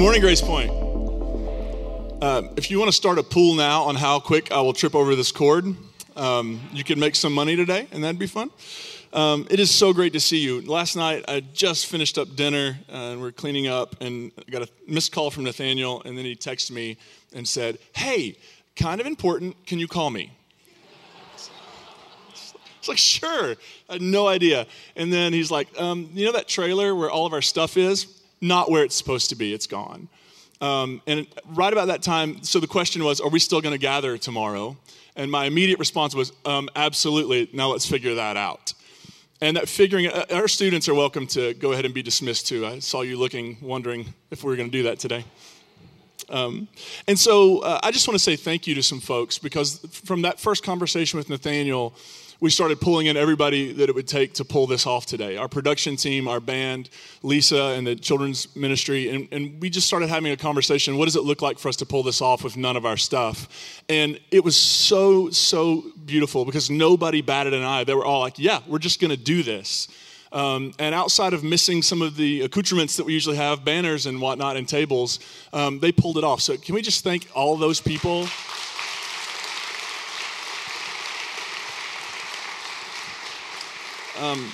Good morning, Grace Point. Uh, if you want to start a pool now on how quick I will trip over this cord, um, you can make some money today, and that'd be fun. Um, it is so great to see you. Last night, I just finished up dinner, uh, and we're cleaning up, and I got a missed call from Nathaniel, and then he texted me and said, Hey, kind of important, can you call me? It's like, sure. I had no idea. And then he's like, um, you know that trailer where all of our stuff is? Not where it's supposed to be. It's gone. Um, and right about that time, so the question was, are we still going to gather tomorrow? And my immediate response was, um, absolutely. Now let's figure that out. And that figuring, uh, our students are welcome to go ahead and be dismissed too. I saw you looking, wondering if we were going to do that today. Um, and so uh, I just want to say thank you to some folks because from that first conversation with Nathaniel, we started pulling in everybody that it would take to pull this off today our production team, our band, Lisa, and the children's ministry. And, and we just started having a conversation what does it look like for us to pull this off with none of our stuff? And it was so, so beautiful because nobody batted an eye. They were all like, yeah, we're just going to do this. Um, and outside of missing some of the accoutrements that we usually have, banners and whatnot, and tables, um, they pulled it off. So, can we just thank all those people? Um,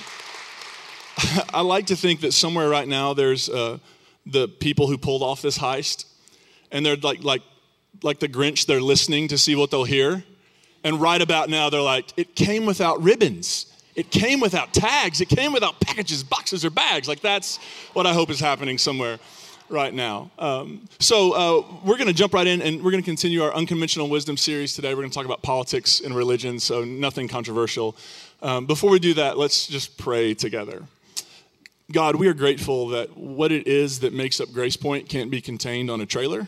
I like to think that somewhere right now there's uh, the people who pulled off this heist, and they're like, like, like the Grinch, they're listening to see what they'll hear. And right about now, they're like, it came without ribbons. It came without tags. It came without packages, boxes, or bags. Like that's what I hope is happening somewhere right now. Um, so uh, we're going to jump right in and we're going to continue our unconventional wisdom series today. We're going to talk about politics and religion, so nothing controversial. Um, before we do that, let's just pray together. God, we are grateful that what it is that makes up Grace Point can't be contained on a trailer.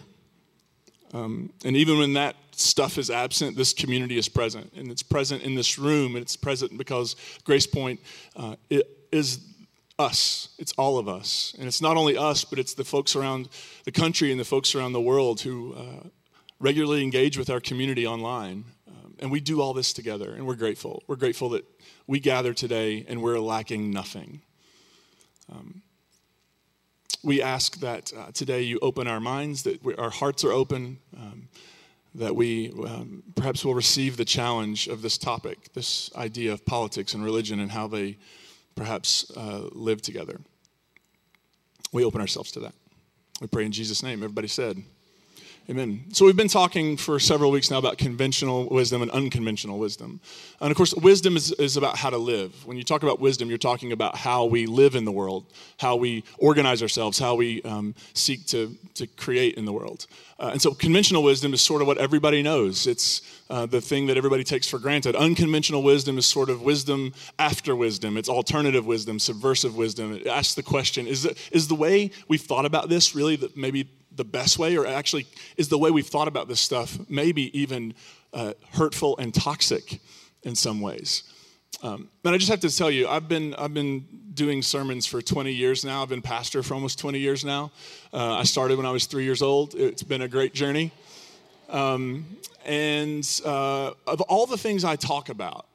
Um, and even when that stuff is absent, this community is present. And it's present in this room, and it's present because Grace Point uh, is us. It's all of us. And it's not only us, but it's the folks around the country and the folks around the world who uh, regularly engage with our community online. And we do all this together, and we're grateful. We're grateful that we gather today and we're lacking nothing. Um, we ask that uh, today you open our minds, that we, our hearts are open, um, that we um, perhaps will receive the challenge of this topic, this idea of politics and religion and how they perhaps uh, live together. We open ourselves to that. We pray in Jesus' name. Everybody said, Amen. So we've been talking for several weeks now about conventional wisdom and unconventional wisdom. And of course, wisdom is, is about how to live. When you talk about wisdom, you're talking about how we live in the world, how we organize ourselves, how we um, seek to, to create in the world. Uh, and so conventional wisdom is sort of what everybody knows. It's uh, the thing that everybody takes for granted. Unconventional wisdom is sort of wisdom after wisdom. It's alternative wisdom, subversive wisdom. It asks the question, is, is the way we've thought about this really that maybe the best way, or actually is the way we've thought about this stuff maybe even uh, hurtful and toxic in some ways. Um, and I just have to tell you, I've been I've been doing sermons for 20 years now. I've been pastor for almost 20 years now. Uh, I started when I was three years old. It's been a great journey. Um, and uh, of all the things I talk about,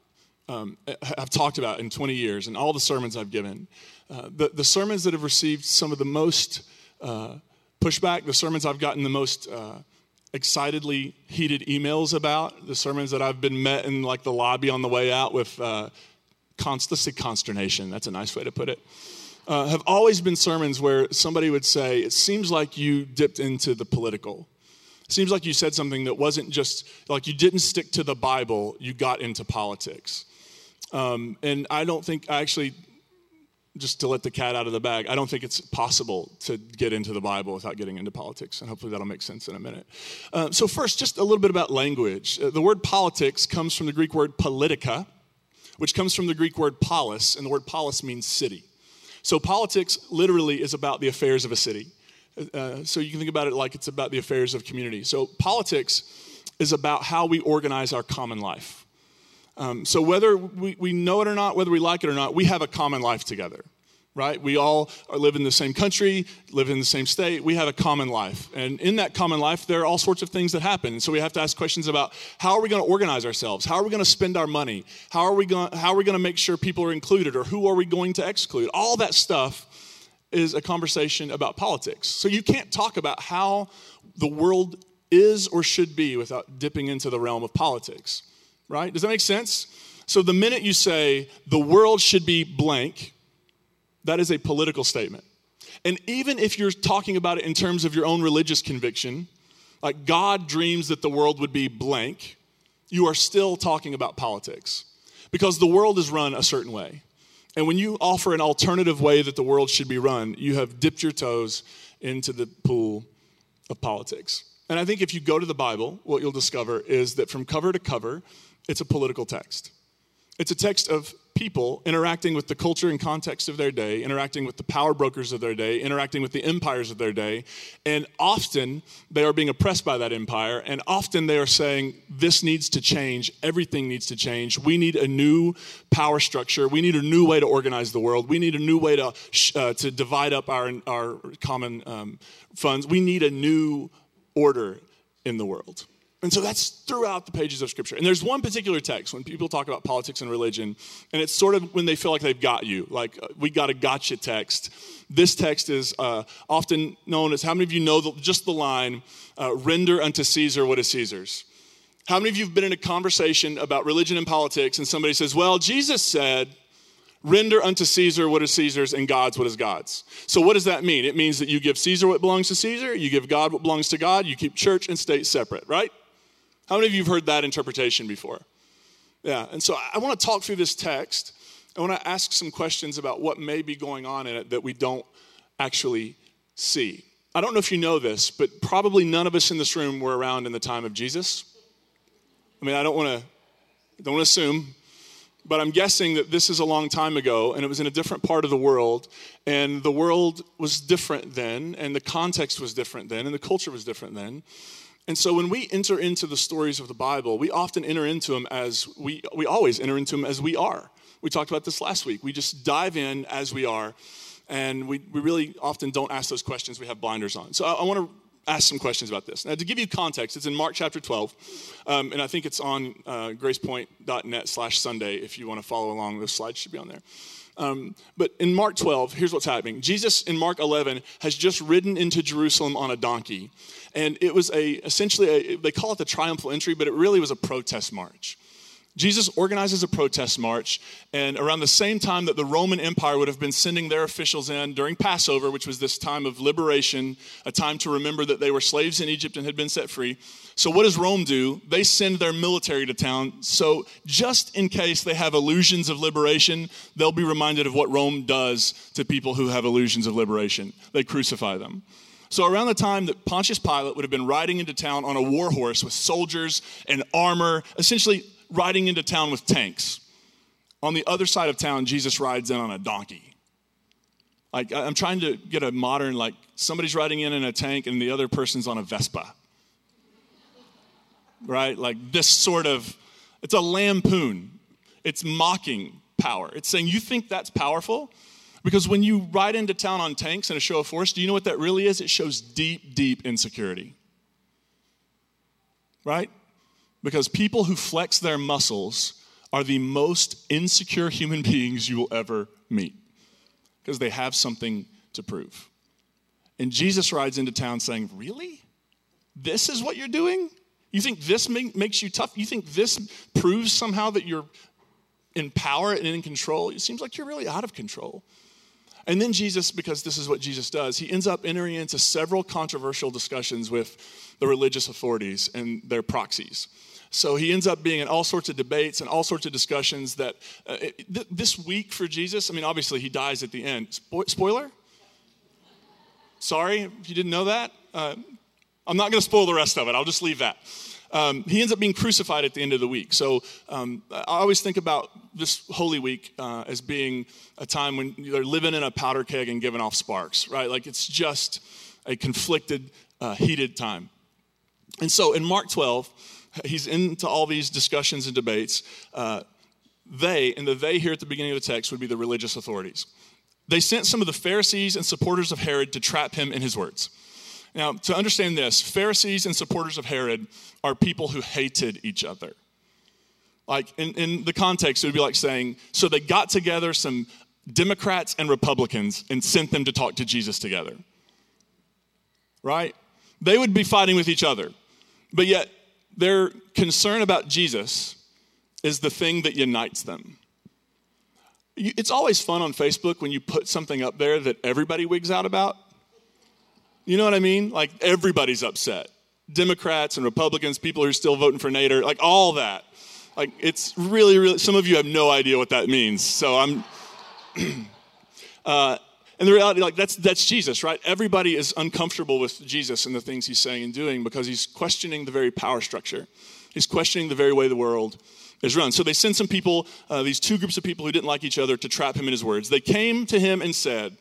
um, I've talked about in 20 years, and all the sermons I've given, uh, the, the sermons that have received some of the most uh, pushback, the sermons I've gotten the most uh, excitedly heated emails about, the sermons that I've been met in like the lobby on the way out with, uh, const- let's say consternation, that's a nice way to put it, uh, have always been sermons where somebody would say, it seems like you dipped into the political. It seems like you said something that wasn't just like you didn't stick to the Bible, you got into politics. Um, and I don't think, I actually just to let the cat out of the bag, I don't think it's possible to get into the Bible without getting into politics, and hopefully that'll make sense in a minute. Uh, so, first, just a little bit about language. Uh, the word politics comes from the Greek word politica, which comes from the Greek word polis, and the word polis means city. So, politics literally is about the affairs of a city. Uh, so, you can think about it like it's about the affairs of community. So, politics is about how we organize our common life. Um, so whether we, we know it or not, whether we like it or not, we have a common life together, right? We all are, live in the same country, live in the same state. We have a common life. And in that common life, there are all sorts of things that happen. So we have to ask questions about how are we going to organize ourselves? How are we going to spend our money? How are we going, how are we going to make sure people are included? Or who are we going to exclude? All that stuff is a conversation about politics. So you can't talk about how the world is or should be without dipping into the realm of politics, right? Does that make sense? So the minute you say the world should be blank, that is a political statement. And even if you're talking about it in terms of your own religious conviction, like God dreams that the world would be blank, you are still talking about politics because the world is run a certain way. And when you offer an alternative way that the world should be run, you have dipped your toes into the pool of politics. And I think if you go to the Bible, what you'll discover is that from cover to cover, it's a political text. It's a text of people interacting with the culture and context of their day, interacting with the power brokers of their day, interacting with the empires of their day. And often they are being oppressed by that empire. And often they are saying, this needs to change. Everything needs to change. We need a new power structure. We need a new way to organize the world. We need a new way to, uh, to divide up our, our common um, funds. We need a new order in the world. And so that's throughout the pages of Scripture. And there's one particular text when people talk about politics and religion, and it's sort of when they feel like they've got you, like uh, we got a gotcha text. This text is uh, often known as how many of you know the, just the line, uh, render unto Caesar what is Caesar's? How many of you have been in a conversation about religion and politics, and somebody says, Well, Jesus said, render unto Caesar what is Caesar's and God's what is God's. So, what does that mean? It means that you give Caesar what belongs to Caesar, you give God what belongs to God, you keep church and state separate, right? How many of you have heard that interpretation before? Yeah, and so I want to talk through this text. I want to ask some questions about what may be going on in it that we don't actually see. I don't know if you know this, but probably none of us in this room were around in the time of Jesus. I mean, I don't want to don't want to assume, but I'm guessing that this is a long time ago and it was in a different part of the world and the world was different then and the context was different then and the culture was different then. And so when we enter into the stories of the Bible, we often enter into them as we, we always enter into them as we are. We talked about this last week. We just dive in as we are, and we, we really often don't ask those questions. We have blinders on. So I, I want to ask some questions about this. Now, to give you context, it's in Mark chapter 12, um, and I think it's on uh, gracepoint.net slash Sunday if you want to follow along. Those slides should be on there. Um, but in Mark 12, here's what's happening. Jesus in Mark 11 has just ridden into Jerusalem on a donkey. And it was a essentially, a, they call it the triumphal entry, but it really was a protest march. Jesus organizes a protest march, and around the same time that the Roman Empire would have been sending their officials in during Passover, which was this time of liberation, a time to remember that they were slaves in Egypt and had been set free. So, what does Rome do? They send their military to town. So, just in case they have illusions of liberation, they'll be reminded of what Rome does to people who have illusions of liberation. They crucify them. So, around the time that Pontius Pilate would have been riding into town on a war horse with soldiers and armor, essentially riding into town with tanks. On the other side of town, Jesus rides in on a donkey. Like, I'm trying to get a modern, like, somebody's riding in in a tank and the other person's on a Vespa. Right? Like, this sort of, it's a lampoon. It's mocking power. It's saying, you think that's powerful? Because when you ride into town on tanks in a show of force, do you know what that really is? It shows deep, deep insecurity. Right? Because people who flex their muscles are the most insecure human beings you will ever meet because they have something to prove. And Jesus rides into town saying, Really? This is what you're doing? You think this makes you tough? You think this proves somehow that you're in power and in control? It seems like you're really out of control. And then Jesus, because this is what Jesus does, he ends up entering into several controversial discussions with the religious authorities and their proxies. So he ends up being in all sorts of debates and all sorts of discussions that uh, th- this week for Jesus, I mean, obviously he dies at the end. Spo- spoiler? Sorry if you didn't know that. Uh, I'm not going to spoil the rest of it, I'll just leave that. Um, he ends up being crucified at the end of the week. So um, I always think about this Holy Week uh, as being a time when they're living in a powder keg and giving off sparks, right? Like it's just a conflicted, uh, heated time. And so in Mark 12, he's into all these discussions and debates. Uh, they, and the they here at the beginning of the text would be the religious authorities. They sent some of the Pharisees and supporters of Herod to trap him in his words. Now, to understand this, Pharisees and supporters of Herod are people who hated each other. Like in, in the context, it would be like saying, so they got together some Democrats and Republicans and sent them to talk to Jesus together. Right? They would be fighting with each other. But yet, their concern about Jesus is the thing that unites them. It's always fun on Facebook when you put something up there that everybody wigs out about. You know what I mean? Like everybody's upset. Democrats and Republicans, people who are still voting for Nader, like all that. Like it's really, really, some of you have no idea what that means. So I'm, uh, and the reality, like that's that's Jesus, right? Everybody is uncomfortable with Jesus and the things he's saying and doing because he's questioning the very power structure. He's questioning the very way the world is run. So they sent some people, uh, these two groups of people who didn't like each other, to trap him in his words. They came to him and said,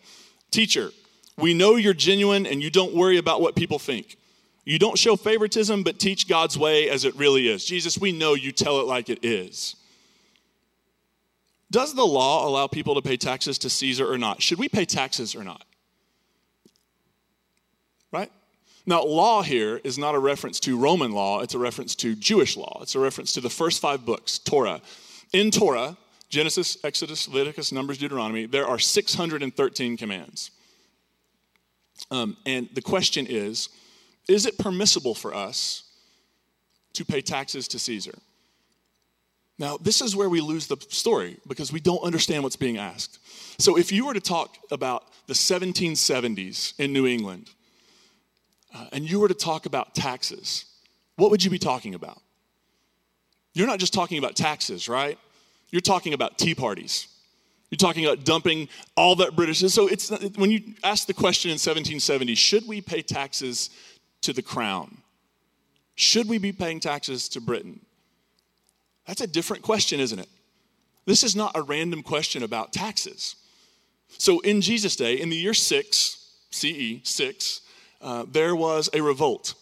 "Teacher, we know you're genuine and you don't worry about what people think. You don't show favoritism, but teach God's way as it really is. Jesus, we know you tell it like it is." Does the law allow people to pay taxes to Caesar or not? Should we pay taxes or not? Right? Now, law here is not a reference to Roman law, it's a reference to Jewish law. It's a reference to the first five books, Torah. In Torah, Genesis, Exodus, Leviticus, Numbers, Deuteronomy, there are 613 commands. Um, and the question is is it permissible for us to pay taxes to Caesar? Now, this is where we lose the story because we don't understand what's being asked. So, if you were to talk about the 1770s in New England uh, and you were to talk about taxes, what would you be talking about? You're not just talking about taxes, right? You're talking about tea parties. You're talking about dumping all that British. So it's when you ask the question in 1770, should we pay taxes to the crown? Should we be paying taxes to Britain? That's a different question, isn't it? This is not a random question about taxes. So, in Jesus' day, in the year 6, CE, 6, uh, there was a revolt.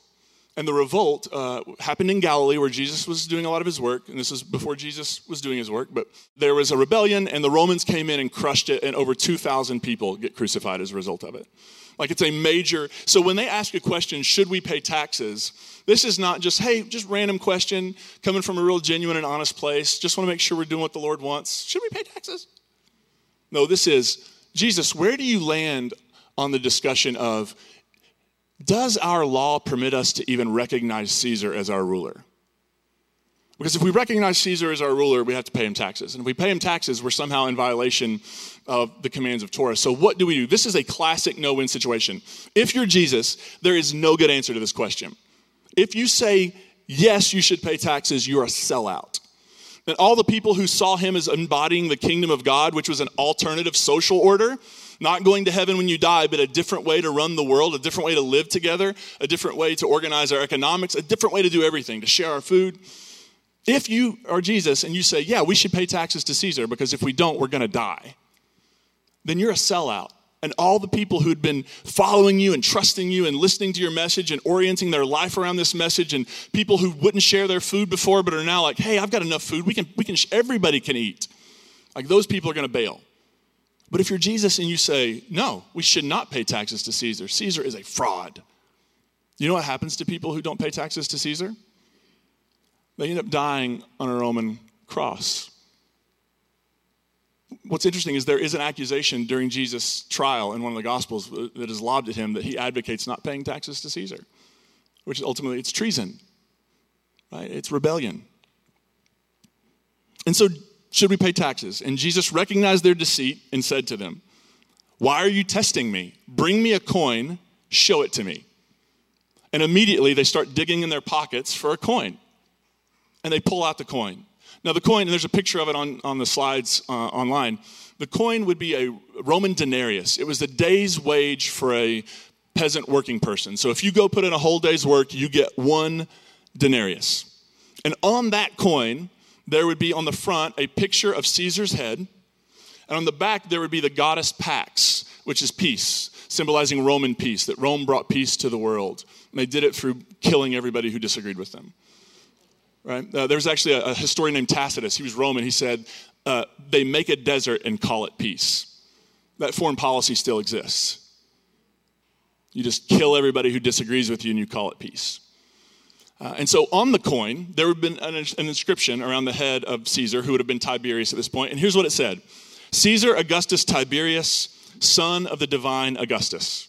And the revolt uh, happened in Galilee where Jesus was doing a lot of his work. And this is before Jesus was doing his work. But there was a rebellion, and the Romans came in and crushed it, and over 2,000 people get crucified as a result of it. Like it's a major. So when they ask a question, should we pay taxes? This is not just, hey, just random question coming from a real genuine and honest place. Just want to make sure we're doing what the Lord wants. Should we pay taxes? No, this is, Jesus, where do you land on the discussion of, does our law permit us to even recognize Caesar as our ruler? Because if we recognize Caesar as our ruler, we have to pay him taxes. And if we pay him taxes, we're somehow in violation of the commands of Torah. So, what do we do? This is a classic no win situation. If you're Jesus, there is no good answer to this question. If you say, yes, you should pay taxes, you're a sellout. And all the people who saw him as embodying the kingdom of God, which was an alternative social order, not going to heaven when you die, but a different way to run the world, a different way to live together, a different way to organize our economics, a different way to do everything, to share our food. If you are Jesus and you say, yeah, we should pay taxes to Caesar because if we don't, we're going to die, then you're a sellout. And all the people who'd been following you and trusting you and listening to your message and orienting their life around this message, and people who wouldn't share their food before but are now like, hey, I've got enough food. We can, we can, everybody can eat. Like those people are going to bail. But if you're Jesus and you say, no, we should not pay taxes to Caesar, Caesar is a fraud. You know what happens to people who don't pay taxes to Caesar? They end up dying on a Roman cross. What's interesting is there is an accusation during Jesus' trial in one of the Gospels that is lobbed at him that he advocates not paying taxes to Caesar, which ultimately it's treason, right? It's rebellion. And so, should we pay taxes? And Jesus recognized their deceit and said to them, Why are you testing me? Bring me a coin, show it to me. And immediately they start digging in their pockets for a coin and they pull out the coin. Now, the coin, and there's a picture of it on, on the slides uh, online. The coin would be a Roman denarius. It was the day's wage for a peasant working person. So if you go put in a whole day's work, you get one denarius. And on that coin, there would be on the front a picture of Caesar's head. And on the back, there would be the goddess Pax, which is peace, symbolizing Roman peace, that Rome brought peace to the world. And they did it through killing everybody who disagreed with them. Right? Uh, there's actually a, a, historian named Tacitus. He was Roman. He said, uh, they make a desert and call it peace. That foreign policy still exists. You just kill everybody who disagrees with you and you call it peace. Uh, and so on the coin, there would have been an, an inscription around the head of Caesar, who would have been Tiberius at this point. And here's what it said Caesar Augustus Tiberius, son of the divine Augustus.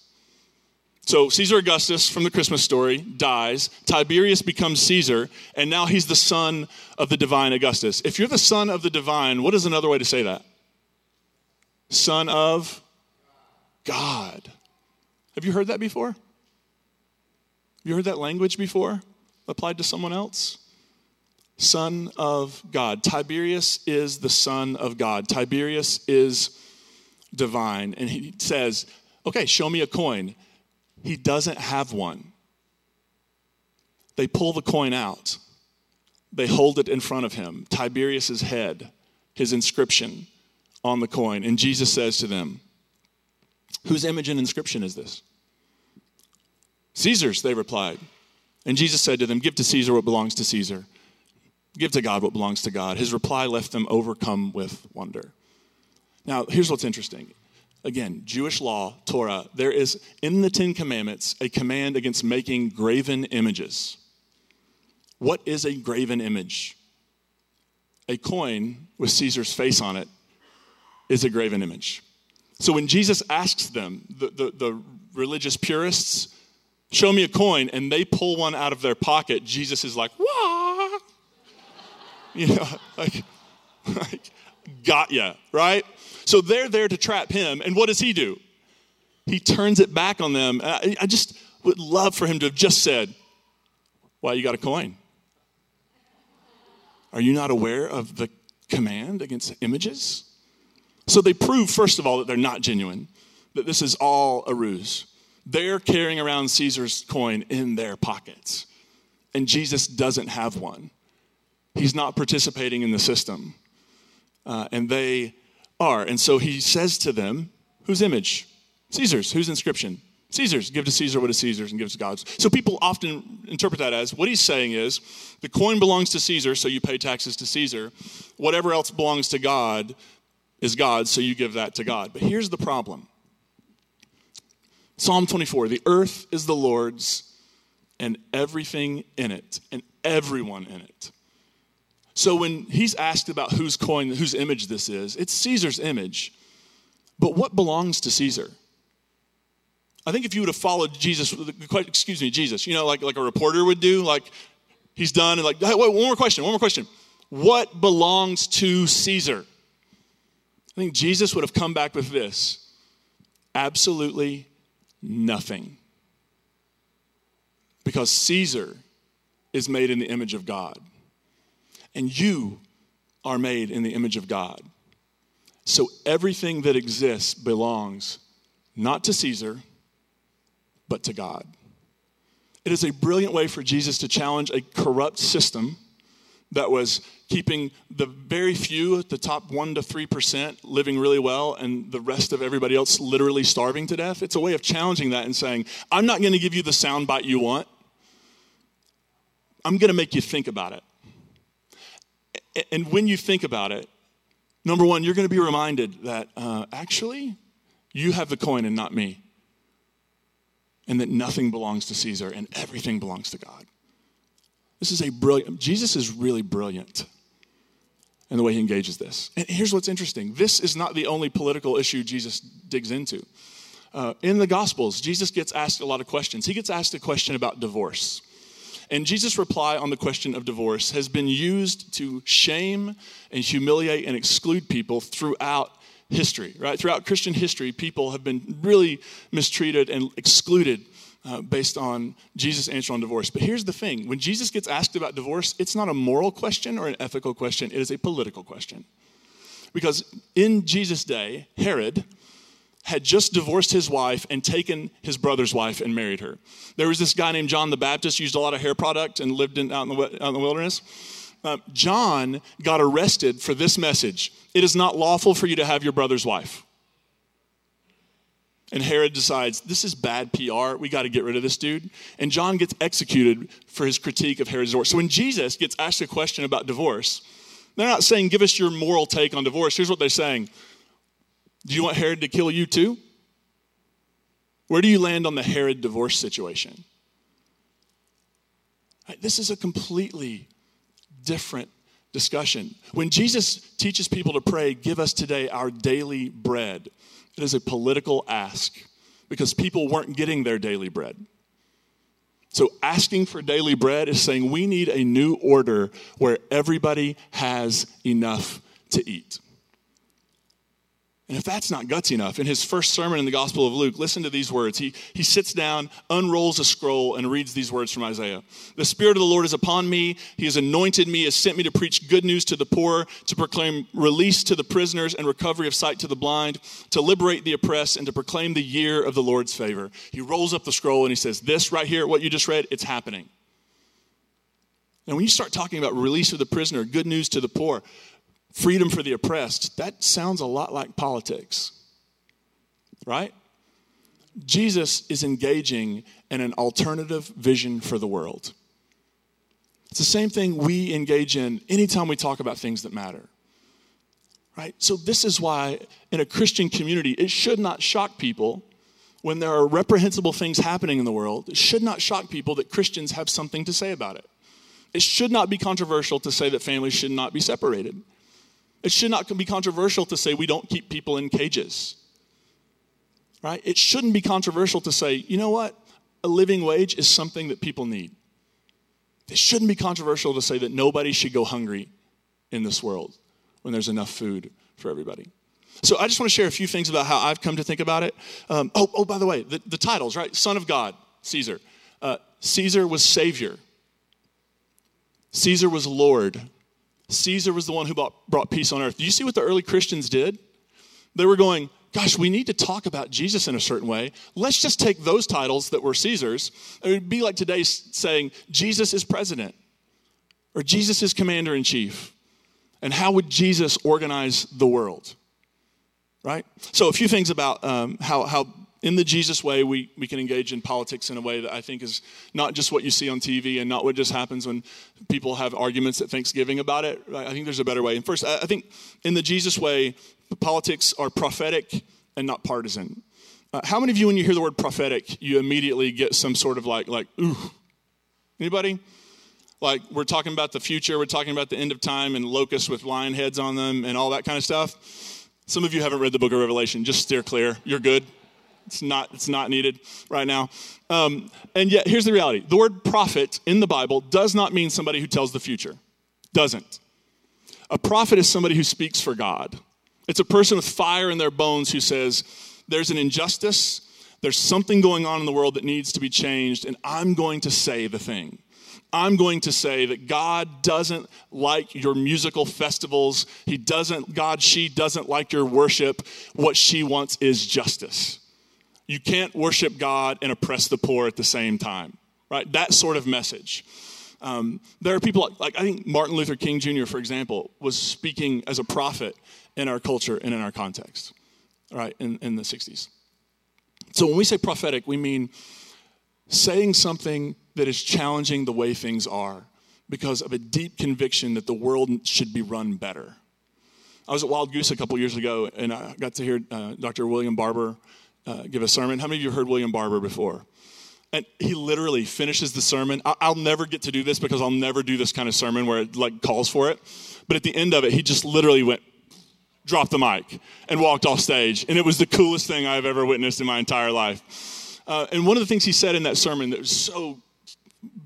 So Caesar Augustus from the Christmas story dies. Tiberius becomes Caesar, and now he's the son of the divine Augustus. If you're the son of the divine, what is another way to say that? Son of God. Have you heard that before? Have you heard that language before applied to someone else? Son of God. Tiberius is the Son of God. Tiberius is divine. And he says, Okay, show me a coin. He doesn't have one. They pull the coin out, they hold it in front of him, Tiberius's head, his inscription on the coin. And Jesus says to them, Whose image and inscription is this? Caesar's, they replied. And Jesus said to them, Give to Caesar what belongs to Caesar. Give to God what belongs to God. His reply left them overcome with wonder. Now, here's what's interesting. Again, Jewish law, Torah, there is in the Ten Commandments a command against making graven images. What is a graven image? A coin with Caesar's face on it is a graven image. So when Jesus asks them, the, the, the religious purists, show me a coin, and they pull one out of their pocket, Jesus is like, wah! You know, like, like got ya, right? So they're there to trap him, and what does he do? He turns it back on them. I, I just would love for him to have just said, Why, you got a coin? Are you not aware of the command against images? So they prove, first of all, that they're not genuine, that this is all a ruse. They're carrying around Caesar's coin in their pockets, and Jesus doesn't have one. He's not participating in the system. Uh, and they are. And so he says to them, Whose image? Caesar's. Whose inscription? Caesar's. Give to Caesar what is Caesar's and give to God's. So people often interpret that as what he's saying is the coin belongs to Caesar, so you pay taxes to Caesar. Whatever else belongs to God, is God, so you give that to God. But here's the problem Psalm 24 the earth is the Lord's and everything in it, and everyone in it. So when he's asked about whose coin, whose image this is, it's Caesar's image. But what belongs to Caesar? I think if you would have followed Jesus, excuse me, Jesus, you know, like, like a reporter would do, like he's done, and like, hey, wait, one more question, one more question. What belongs to Caesar? I think Jesus would have come back with this absolutely nothing. Because Caesar is made in the image of God, and you are made in the image of God. So everything that exists belongs not to Caesar, but to God. It is a brilliant way for Jesus to challenge a corrupt system that was keeping the very few the top 1 to 3% living really well and the rest of everybody else literally starving to death. It's a way of challenging that and saying, I'm not going to give you the soundbite you want. I'm going to make you think about it. And when you think about it, number one, you're going to be reminded that uh, actually, you have the coin and not me. And that nothing belongs to Caesar and everything belongs to God. This is a brilliant, Jesus is really brilliant in the way he engages this. And here's what's interesting this is not the only political issue Jesus digs into. Uh, in the Gospels, Jesus gets asked a lot of questions. He gets asked a question about divorce. And Jesus' reply on the question of divorce has been used to shame and humiliate and exclude people throughout history, right? Throughout Christian history, people have been really mistreated and excluded uh, based on Jesus' answer on divorce. But here's the thing when Jesus gets asked about divorce, it's not a moral question or an ethical question, it is a political question. Because in Jesus' day, Herod had just divorced his wife and taken his brother's wife and married her. There was this guy named John the Baptist, used a lot of hair product and lived in, out, in the, out in the wilderness. Uh, John got arrested for this message It is not lawful for you to have your brother's wife. And Herod decides, this is bad PR. We got to get rid of this dude. And John gets executed for his critique of Herod's divorce. So when Jesus gets asked a question about divorce, they're not saying, give us your moral take on divorce. Here's what they're saying Do you want Herod to kill you too? Where do you land on the Herod divorce situation? This is a completely different discussion. When Jesus teaches people to pray, give us today our daily bread, it is a political ask because people weren't getting their daily bread. So, asking for daily bread is saying we need a new order where everybody has enough to eat. And if that's not gutsy enough, in his first sermon in the Gospel of Luke, listen to these words. He, he sits down, unrolls a scroll, and reads these words from Isaiah The Spirit of the Lord is upon me. He has anointed me, has sent me to preach good news to the poor, to proclaim release to the prisoners and recovery of sight to the blind, to liberate the oppressed, and to proclaim the year of the Lord's favor. He rolls up the scroll and he says, This right here, what you just read, it's happening. And when you start talking about release of the prisoner, good news to the poor, freedom for the oppressed, that sounds a lot like politics, right? Jesus is engaging in an alternative vision for the world. It's the same thing we engage in anytime we talk about things that matter. Right? So, this is why in a Christian community, it should not shock people when there are reprehensible things happening in the world. It should not shock people that Christians have something to say about it. It should not be controversial to say that families should not be separated. It should not be controversial to say we don't keep people in cages. Right? It shouldn't be controversial to say, you know what? A living wage is something that people need. It shouldn't be controversial to say that nobody should go hungry in this world when there's enough food for everybody. So I just want to share a few things about how I've come to think about it. Um, oh, oh, by the way, the, the titles, right? Son of God, Caesar. Uh, Caesar was Savior. Caesar was Lord. Caesar was the one who brought, brought peace on earth. Do you see what the early Christians did? They were going, gosh, we need to talk about Jesus in a certain way. Let's just take those titles that were Caesar's. It would be like today saying, Jesus is president or Jesus is commander in chief. And how would Jesus organize the world? Right? So, a few things about um, how, how in the Jesus way, we, we can engage in politics in a way that I think is not just what you see on TV and not what just happens when people have arguments at Thanksgiving about it. I think there's a better way. And first, I think in the Jesus way, politics are prophetic and not partisan. Uh, how many of you, when you hear the word prophetic, you immediately get some sort of like, like, ooh? Anybody? Like, we're talking about the future, we're talking about the end of time and locusts with lion heads on them and all that kind of stuff. Some of you haven't read the book of Revelation. Just steer clear. You're good. It's not, it's not needed right now. Um, and yet, here's the reality the word prophet in the Bible does not mean somebody who tells the future. Doesn't. A prophet is somebody who speaks for God. It's a person with fire in their bones who says, There's an injustice, there's something going on in the world that needs to be changed, and I'm going to say the thing. I'm going to say that God doesn't like your musical festivals. He doesn't, God, she doesn't like your worship. What she wants is justice. You can't worship God and oppress the poor at the same time, right? That sort of message. Um, there are people like, like, I think Martin Luther King Jr., for example, was speaking as a prophet in our culture and in our context, right, in, in the 60s. So when we say prophetic, we mean saying something that is challenging the way things are because of a deep conviction that the world should be run better. I was at Wild Goose a couple years ago and I got to hear uh, Dr. William Barber uh, give a sermon. How many of you heard William Barber before? And he literally finishes the sermon. I'll never get to do this because I'll never do this kind of sermon where it like calls for it. But at the end of it, he just literally went, dropped the mic, and walked off stage. And it was the coolest thing I've ever witnessed in my entire life. Uh, and one of the things he said in that sermon that was so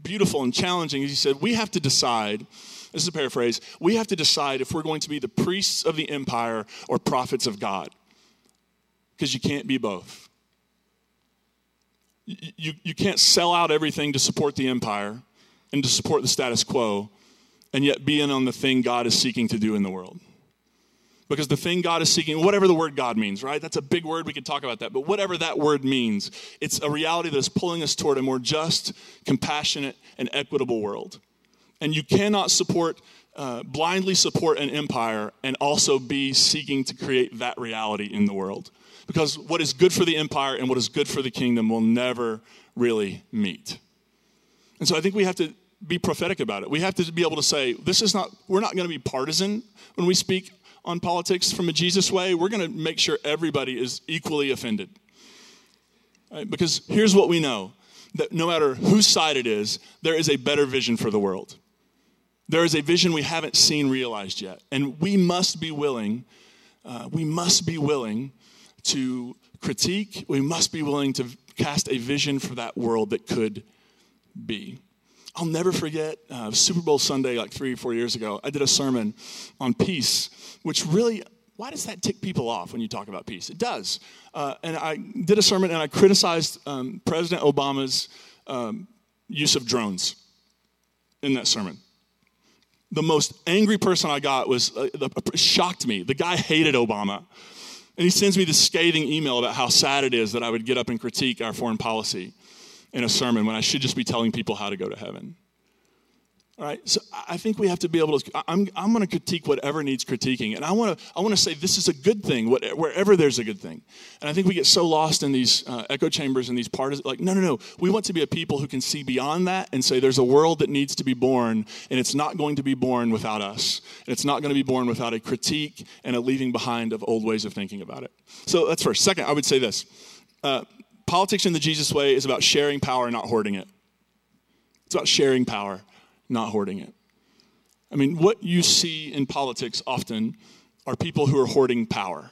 beautiful and challenging is he said, We have to decide. This is a paraphrase. We have to decide if we're going to be the priests of the empire or prophets of God because you can't be both. You, you, can't sell out everything to support the empire and to support the status quo and yet be in on the thing God is seeking to do in the world. Because the thing God is seeking, whatever the word God means, right? That's a big word. We could talk about that. But whatever that word means, it's a reality that is pulling us toward a more just, compassionate, and equitable world. And you cannot support, uh, blindly support an empire and also be seeking to create that reality in the world because what is good for the empire and what is good for the kingdom will never really meet. And so I think we have to be prophetic about it. We have to be able to say, this is not, we're not going to be partisan when we speak on politics from a Jesus way. We're going to make sure everybody is equally offended. Right? Because here's what we know that no matter whose side it is, there is a better vision for the world. There is a vision we haven't seen realized yet. And we must be willing, uh, we must be willing to critique, we must be willing to cast a vision for that world that could be. I'll never forget uh, Super Bowl Sunday, like three or four years ago. I did a sermon on peace, which really, why does that tick people off when you talk about peace? It does. Uh, and I did a sermon and I criticized um, President Obama's um, use of drones in that sermon the most angry person I got was uh, shocked me. The guy hated Obama. And he sends me this scathing email about how sad it is that I would get up and critique our foreign policy in a sermon when I should just be telling people how to go to heaven. All right, so I think we have to be able to. I'm, I'm going to critique whatever needs critiquing, and I want to. I want to say this is a good thing, wherever there's a good thing. And I think we get so lost in these uh, echo chambers and these parties. Like, no, no, no. We want to be a people who can see beyond that and say there's a world that needs to be born, and it's not going to be born without us. And it's not going to be born without a critique and a leaving behind of old ways of thinking about it. So that's first. Second, I would say this: uh, politics in the Jesus way is about sharing power, and not hoarding it. It's about sharing power not hoarding it. I mean, what you see in politics often are people who are hoarding power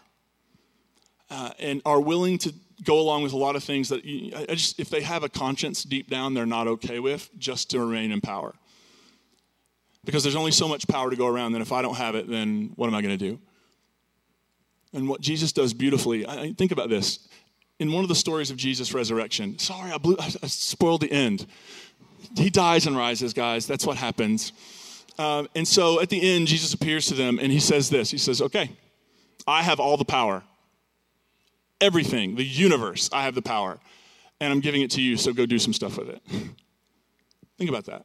uh, and are willing to go along with a lot of things that, you, I just, if they have a conscience deep down, they're not okay with just to remain in power. Because there's only so much power to go around, and if I don't have it, then what am I going to do? And what Jesus does beautifully, I, think about this. In one of the stories of Jesus' resurrection, sorry, I, blew, I spoiled the end he dies and rises, guys. That's what happens. Um, and so at the end, Jesus appears to them and he says this He says, Okay, I have all the power. Everything, the universe, I have the power. And I'm giving it to you, so go do some stuff with it. Think about that.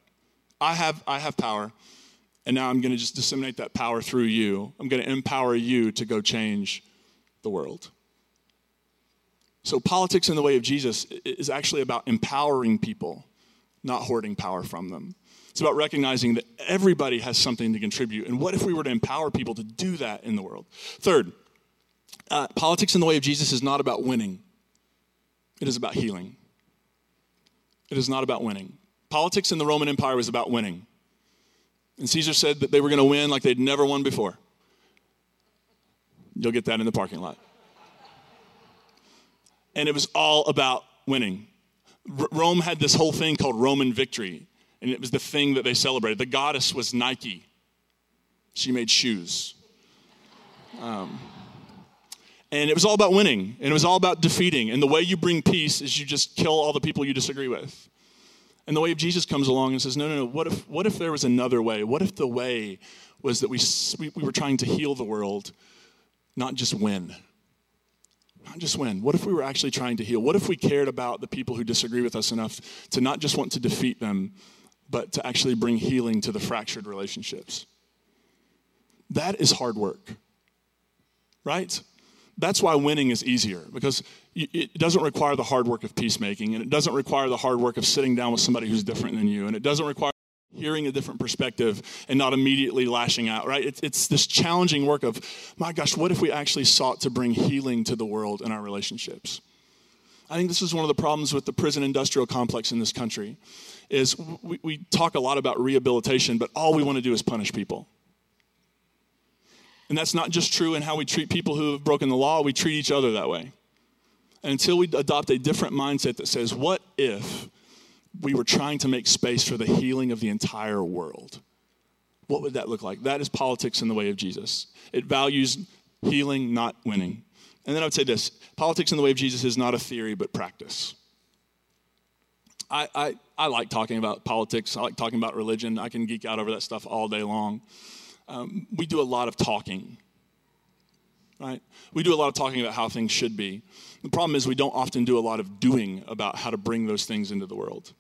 I have, I have power, and now I'm going to just disseminate that power through you. I'm going to empower you to go change the world. So, politics in the way of Jesus is actually about empowering people not hoarding power from them. It's about recognizing that everybody has something to contribute. And what if we were to empower people to do that in the world? Third, uh, politics in the way of Jesus is not about winning, it is about healing. It is not about winning. Politics in the Roman Empire was about winning. And Caesar said that they were going to win like they'd never won before. You'll get that in the parking lot. And it was all about winning. Rome had this whole thing called Roman victory, and it was the thing that they celebrated. The goddess was Nike, she made shoes. Um, and it was all about winning, and it was all about defeating. And the way you bring peace is you just kill all the people you disagree with. And the way of Jesus comes along and says, No, no, no, what if, what if there was another way? What if the way was that we, we, we were trying to heal the world, not just win? Not just win. What if we were actually trying to heal? What if we cared about the people who disagree with us enough to not just want to defeat them, but to actually bring healing to the fractured relationships? That is hard work, right? That's why winning is easier because it doesn't require the hard work of peacemaking and it doesn't require the hard work of sitting down with somebody who's different than you and it doesn't require hearing a different perspective and not immediately lashing out, right? It's, it's this challenging work of, my gosh, what if we actually sought to bring healing to the world in our relationships? I think this is one of the problems with the prison industrial complex in this country is we, we talk a lot about rehabilitation, but all we want to do is punish people. And that's not just true in how we treat people who have broken the law, we treat each other that way. And until we adopt a different mindset that says, what if we were trying to make space for the healing of the entire world. What would that look like? That is politics in the way of Jesus. It values healing, not winning. And then I would say this politics in the way of Jesus is not a theory, but practice. I, I, I like talking about politics, I like talking about religion. I can geek out over that stuff all day long. Um, we do a lot of talking, right? We do a lot of talking about how things should be. The problem is we don't often do a lot of doing about how to bring those things into the world.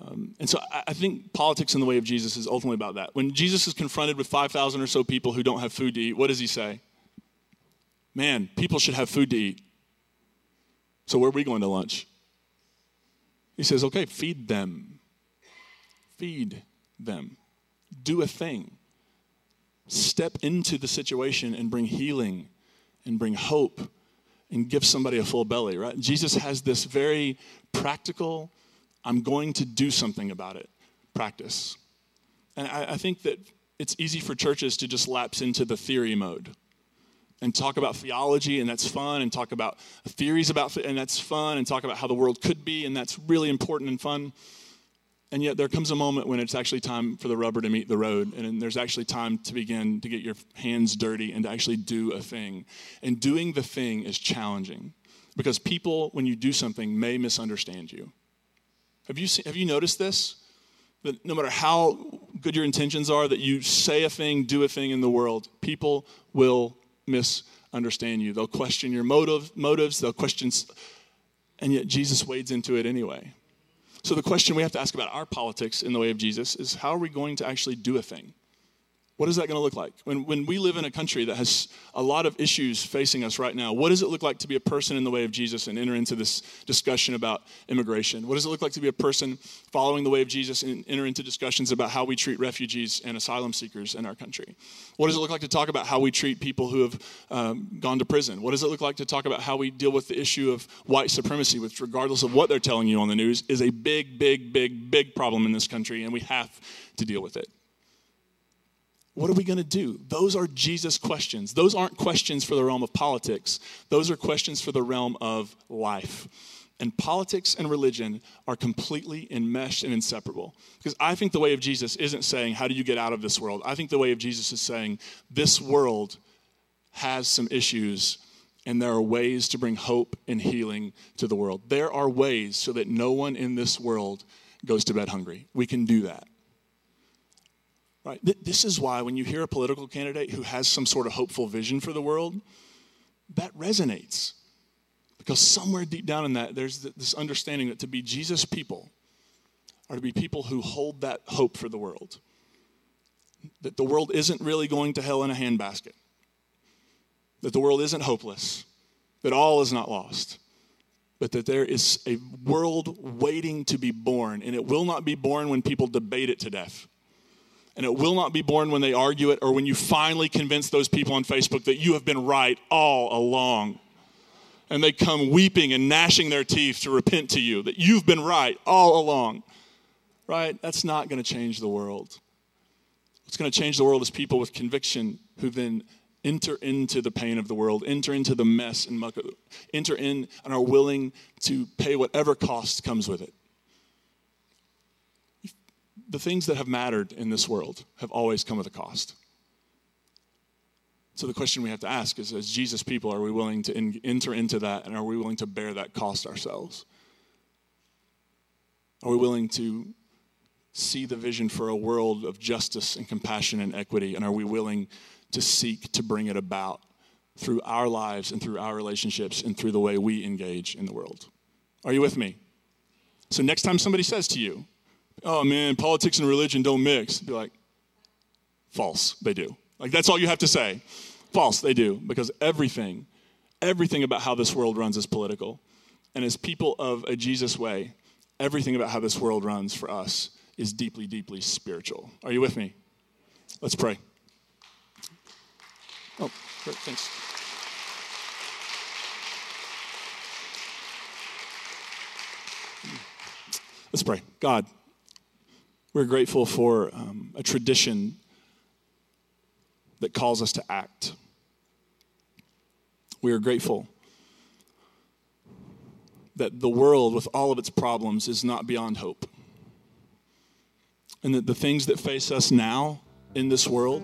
Um, and so I, I think politics in the way of Jesus is ultimately about that. When Jesus is confronted with 5,000 or so people who don't have food to eat, what does he say? Man, people should have food to eat. So where are we going to lunch? He says, okay, feed them. Feed them. Do a thing. Step into the situation and bring healing and bring hope and give somebody a full belly, right? Jesus has this very practical, I'm going to do something about it practice. And I, I think that it's easy for churches to just lapse into the theory mode and talk about theology, and that's fun, and talk about theories about, and that's fun, and talk about how the world could be, and that's really important and fun. And yet, there comes a moment when it's actually time for the rubber to meet the road, and there's actually time to begin to get your hands dirty and to actually do a thing. And doing the thing is challenging because people, when you do something, may misunderstand you. Have you, seen, have you noticed this? That no matter how good your intentions are, that you say a thing, do a thing in the world, people will misunderstand you. They'll question your motive, motives, they'll question, and yet Jesus wades into it anyway. So the question we have to ask about our politics in the way of Jesus is how are we going to actually do a thing? What is that going to look like? When, when we live in a country that has a lot of issues facing us right now, what does it look like to be a person in the way of Jesus and enter into this discussion about immigration? What does it look like to be a person following the way of Jesus and enter into discussions about how we treat refugees and asylum seekers in our country? What does it look like to talk about how we treat people who have um, gone to prison? What does it look like to talk about how we deal with the issue of white supremacy, which, regardless of what they're telling you on the news, is a big, big, big, big problem in this country, and we have to deal with it? What are we going to do? Those are Jesus questions. Those aren't questions for the realm of politics, those are questions for the realm of life. And politics and religion are completely enmeshed and inseparable. Because I think the way of Jesus isn't saying, How do you get out of this world? I think the way of Jesus is saying, This world has some issues, and there are ways to bring hope and healing to the world. There are ways so that no one in this world goes to bed hungry. We can do that. Right? This is why when you hear a political candidate who has some sort of hopeful vision for the world, that resonates. Because somewhere deep down in that, there's this understanding that to be Jesus' people are to be people who hold that hope for the world. That the world isn't really going to hell in a handbasket. That the world isn't hopeless. That all is not lost. But that there is a world waiting to be born. And it will not be born when people debate it to death. And it will not be born when they argue it or when you finally convince those people on Facebook that you have been right all along. And they come weeping and gnashing their teeth to repent to you that you've been right all along. Right? That's not going to change the world. What's going to change the world is people with conviction who then enter into the pain of the world, enter into the mess and muck, enter in and are willing to pay whatever cost comes with it the things that have mattered in this world have always come with a cost. So the question we have to ask is as Jesus people, are we willing to in, enter into that and are we willing to bear that cost ourselves? Are we willing to see the vision for a world of justice and compassion and equity? And are we willing to seek to bring it about through our lives and through our relationships and through the way we engage in the world? Are you with me? So next time somebody says to you, oh man, politics and religion don't mix. Be like, false, they do. Like that's all you have to say. False, they do, because everything, everything about how this world runs is political. And as people of a Jesus way, everything about how this world runs for us is deeply, deeply spiritual. Are you with me? Let's pray. Oh, great, thanks. Let's pray. God, we're grateful for um, a tradition that calls us to act. We are grateful that the world, with all of its problems, is not beyond hope. And that the things that face us now in this world,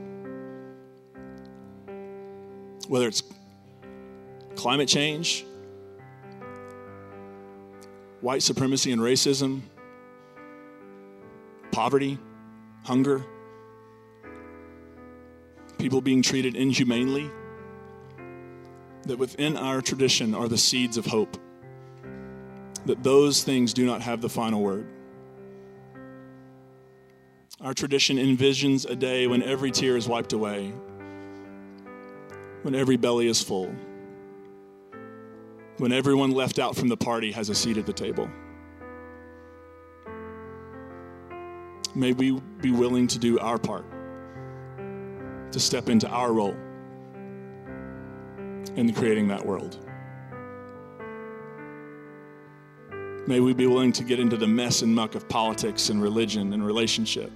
whether it's climate change, white supremacy and racism, poverty, hunger, people being treated inhumanely, that within our tradition are the seeds of hope. That those things do not have the final word. Our tradition envisions a day when every tear is wiped away, when every belly is full, when everyone left out from the party has a seat at the table. May we be willing to do our part, to step into our role in creating that world. May we be willing to get into the mess and muck of politics and religion and relationship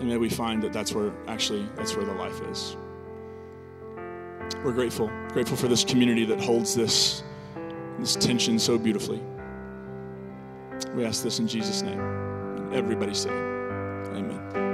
And may we find that that's where actually that's where the life is. We're grateful, grateful for this community that holds this, this tension so beautifully. We ask this in Jesus' name. Everybody say, Amen.